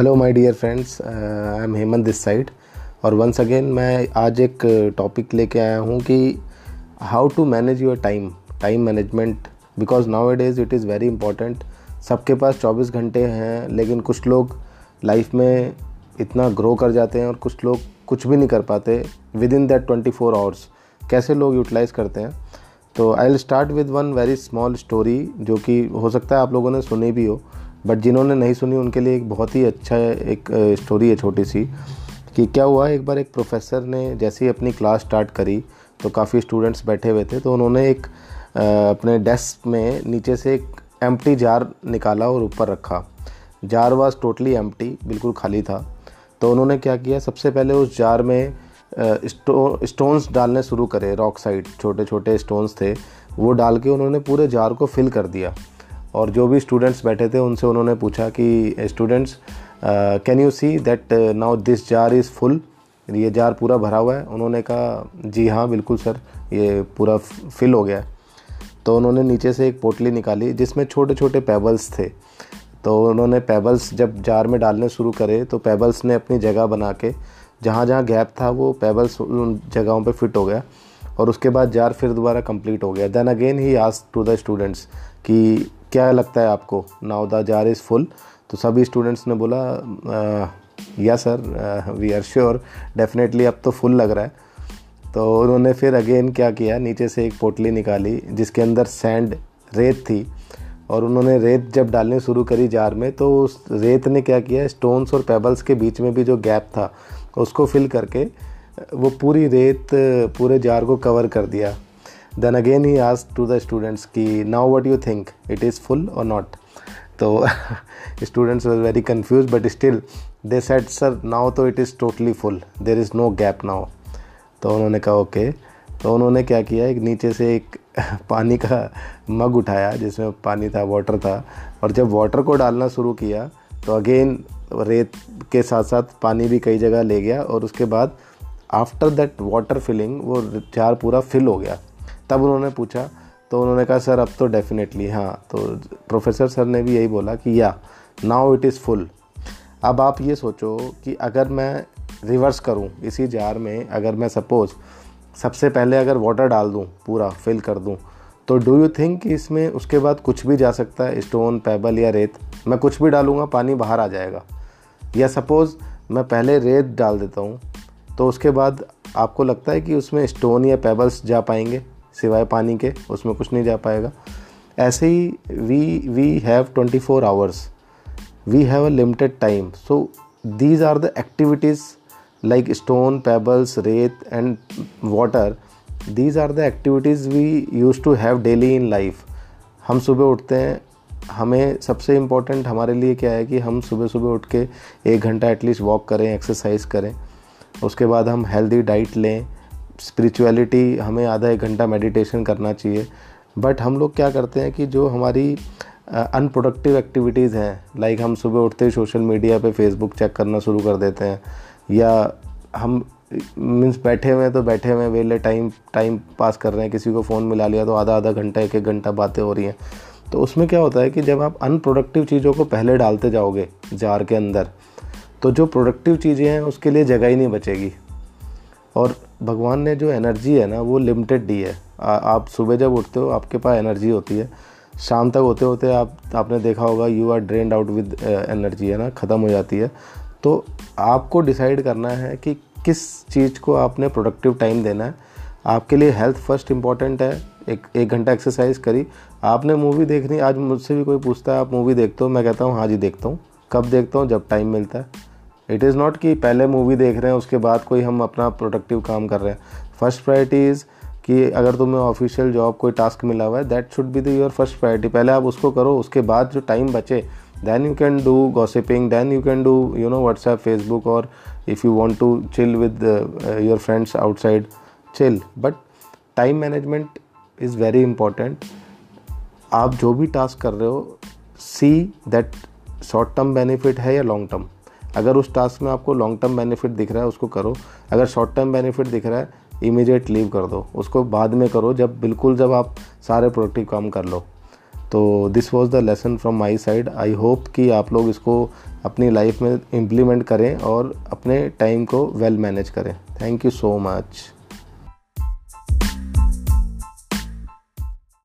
Hello my dear friends I am Hemant this side और once again मैं आज एक टॉपिक लेके आया हूँ कि how to manage your time time management because now it is it is very important सबके पास 24 घंटे हैं, लेकिन कुछ लोग लाइफ में इतना ग्रो कर जाते हैं और कुछ लोग कुछ भी नहीं कर पाते with in that twenty four hours कैसे लोग यूटिलाइज़ करते हैं? तो I will start with one very small story जो कि हो सकता है आप लोगों ने सुनी भी हो। बट जिन्होंने नहीं सुनी, उनके लिए एक बहुत ही अच्छा एक स्टोरी है छोटी सी, कि क्या हुआ, एक बार एक प्रोफेसर ने जैसे ही अपनी क्लास स्टार्ट करी तो काफ़ी स्टूडेंट्स बैठे हुए थे तो उन्होंने एक अपने डेस्क में नीचे से एक एम्प्टी जार निकाला और ऊपर रखा। जार वाज टोटली एम्प्टी बिल्कुल खाली था। तो उन्होंने क्या किया, सबसे पहले उस जार में स्टो स्टोन्स डालने शुरू करे रॉक साइड छोटे छोटे स्टोन्स थे, वो डाल के उन्होंने पूरे जार को फिल कर दिया। और जो भी स्टूडेंट्स बैठे थे, उनसे उन्होंने पूछा कि students can you see that now this jar is full ये जार पूरा भरा हुआ है? उन्होंने कहा, जी हाँ बिल्कुल सर, ये पूरा फिल हो गया तो उन्होंने नीचे से एक पोटली निकाली, जिसमें छोटे छोटे पेबल्स थे। तो उन्होंने पेबल्स जब जार में डालने शुरू करे तो पेबल्स ने अपनी जगह बना के जहाँ जहाँ गैप था, वो पेबल्स उन जगहों पे फिट हो गया और उसके बाद जार फिर दोबारा कंप्लीट हो गया। Then again he ask to the students कि क्या लगता है आपको? Now the jar is full तो सभी स्टूडेंट्स ने बोला yeah sir we are sure definitely अब तो फुल लग रहा है. तो उन्होंने फिर अगेन क्या किया? नीचे से एक पोटली निकाली, जिसके अंदर सैंड रेत थी। और उन्होंने रेत जब डालने शुरू करी जार में तो उस रेत ने क्या किया? स्टोन्स और पेबल्स के बीच में भी जो गैप था, उसको फिल करके वो पूरी रेत, पूरे जार को कवर कर दिया। Then again he ask to the students कि now what you think it is full और नॉट तो students was very confused but still they said sir now तो it is totally full there is no gap now तो उन्होंने कहा okay okay. तो उन्होंने क्या किया, एक नीचे से एक पानी का मग उठाया, जिसमें पानी था वाटर था, और जब वाटर को डालना शुरू किया तो अगेन रेत के साथ साथ पानी भी कई जगह ले गया, और उसके बाद आफ्टर दैट वाटर फिलिंग वो जार पूरा फिल हो गया। तब उन्होंने पूछा तो उन्होंने कहा, सर, अब तो डेफिनेटली हाँ तो प्रोफेसर सर ने भी यही बोला कि या नाउ इट इज़ फुल अब आप ये सोचो कि अगर मैं रिवर्स करूँ इसी जार में, अगर मैं सपोज़ सबसे पहले अगर वाटर डाल दूँ, पूरा फिल कर दूँ तो डू यू थिंक कि इसमें उसके बाद कुछ भी जा सकता है? स्टोन पेबल या रेत? मैं कुछ भी डालूँगा, पानी बाहर आ जाएगा। या सपोज़ मैं पहले रेत डाल देता हूँ तो उसके बाद आपको लगता है कि उसमें स्टोन या पेबल्स जा पाएँगे? सिवाय पानी के, उसमें कुछ नहीं जा पाएगा। ऐसे ही we we have twenty four hours we have a limited time so these are the activities like stone pebbles रेत and water these are the activities we use to have daily in life हम सुबह उठते हैं, हमें सबसे important हमारे लिए क्या है कि हम सुबह सुबह उठ के एक घंटा एटलीस्ट वॉक करें एक्सरसाइज करें। उसके बाद हम हेल्दी डाइट लें। स्पिरिचुअलिटी हमें आधा एक घंटा मेडिटेशन करना चाहिए। बट हम लोग क्या करते हैं कि जो हमारी अनप्रोडक्टिव एक्टिविटीज़ हैं लाइक हम सुबह उठते ही सोशल मीडिया पे फेसबुक चेक करना शुरू कर देते हैं, या हम मीन्स बैठे हुए हैं तो बैठे हुए हैं, वेले टाइम टाइम पास कर रहे हैं, किसी को फ़ोन मिला लिया तो आधा आधा घंटा, एक एक घंटा बातें हो रही हैं। तो उसमें क्या होता है कि जब आप अनप्रोडक्टिव चीज़ों को पहले डालते जाओगे जार के अंदर तो जो प्रोडक्टिव चीज़ें हैं उसके लिए जगह ही नहीं बचेगी। और भगवान ने जो एनर्जी है ना वो लिमिटेड दी है। आ, आप सुबह जब उठते हो आपके पास एनर्जी होती है। शाम तक होते होते आप आपने देखा होगा you are drained out with energy है ना ख़त्म हो जाती है। तो आपको डिसाइड करना है कि किस चीज़ को आपने प्रोडक्टिव टाइम देना है। आपके लिए हेल्थ फ़र्स्ट इंपॉर्टेंट है। एक एक घंटा एक्सरसाइज करी। आपने मूवी देखनी आज मुझसे भी कोई पूछता है आप मूवी देखते हो? मैं कहता हूँ हाँ जी देखता हूँ। कब देखता हूँ? जब टाइम मिलता है। इट इज़ नॉट कि पहले मूवी देख रहे हैं, उसके बाद कोई हम अपना प्रोडक्टिव काम कर रहे हैं। फ़र्स्ट प्रायोरिटी इज़ कि अगर तुम्हें ऑफिशियल जॉब कोई टास्क मिला हुआ है that should be the your first priority पहले आप उसको करो, उसके बाद जो टाइम बचे then you can do gossiping then you can do you know WhatsApp Facebook और if you want to chill with your friends outside chill but time management is very important आप जो भी टास्क कर रहे हो see that short term benefit है या long term अगर उस टास्क में आपको लॉन्ग टर्म बेनिफिट दिख रहा है, उसको करो। अगर शॉर्ट टर्म बेनिफिट दिख रहा है इमीडिएट लीव कर दो। उसको बाद में करो जब, बिल्कुल जब आप सारे प्रोडक्टिव काम कर लो। तो this was the lesson from my side I hope कि आप लोग इसको अपनी लाइफ में इम्प्लीमेंट करें और अपने टाइम को वेल well मैनेज करें। Thank you so much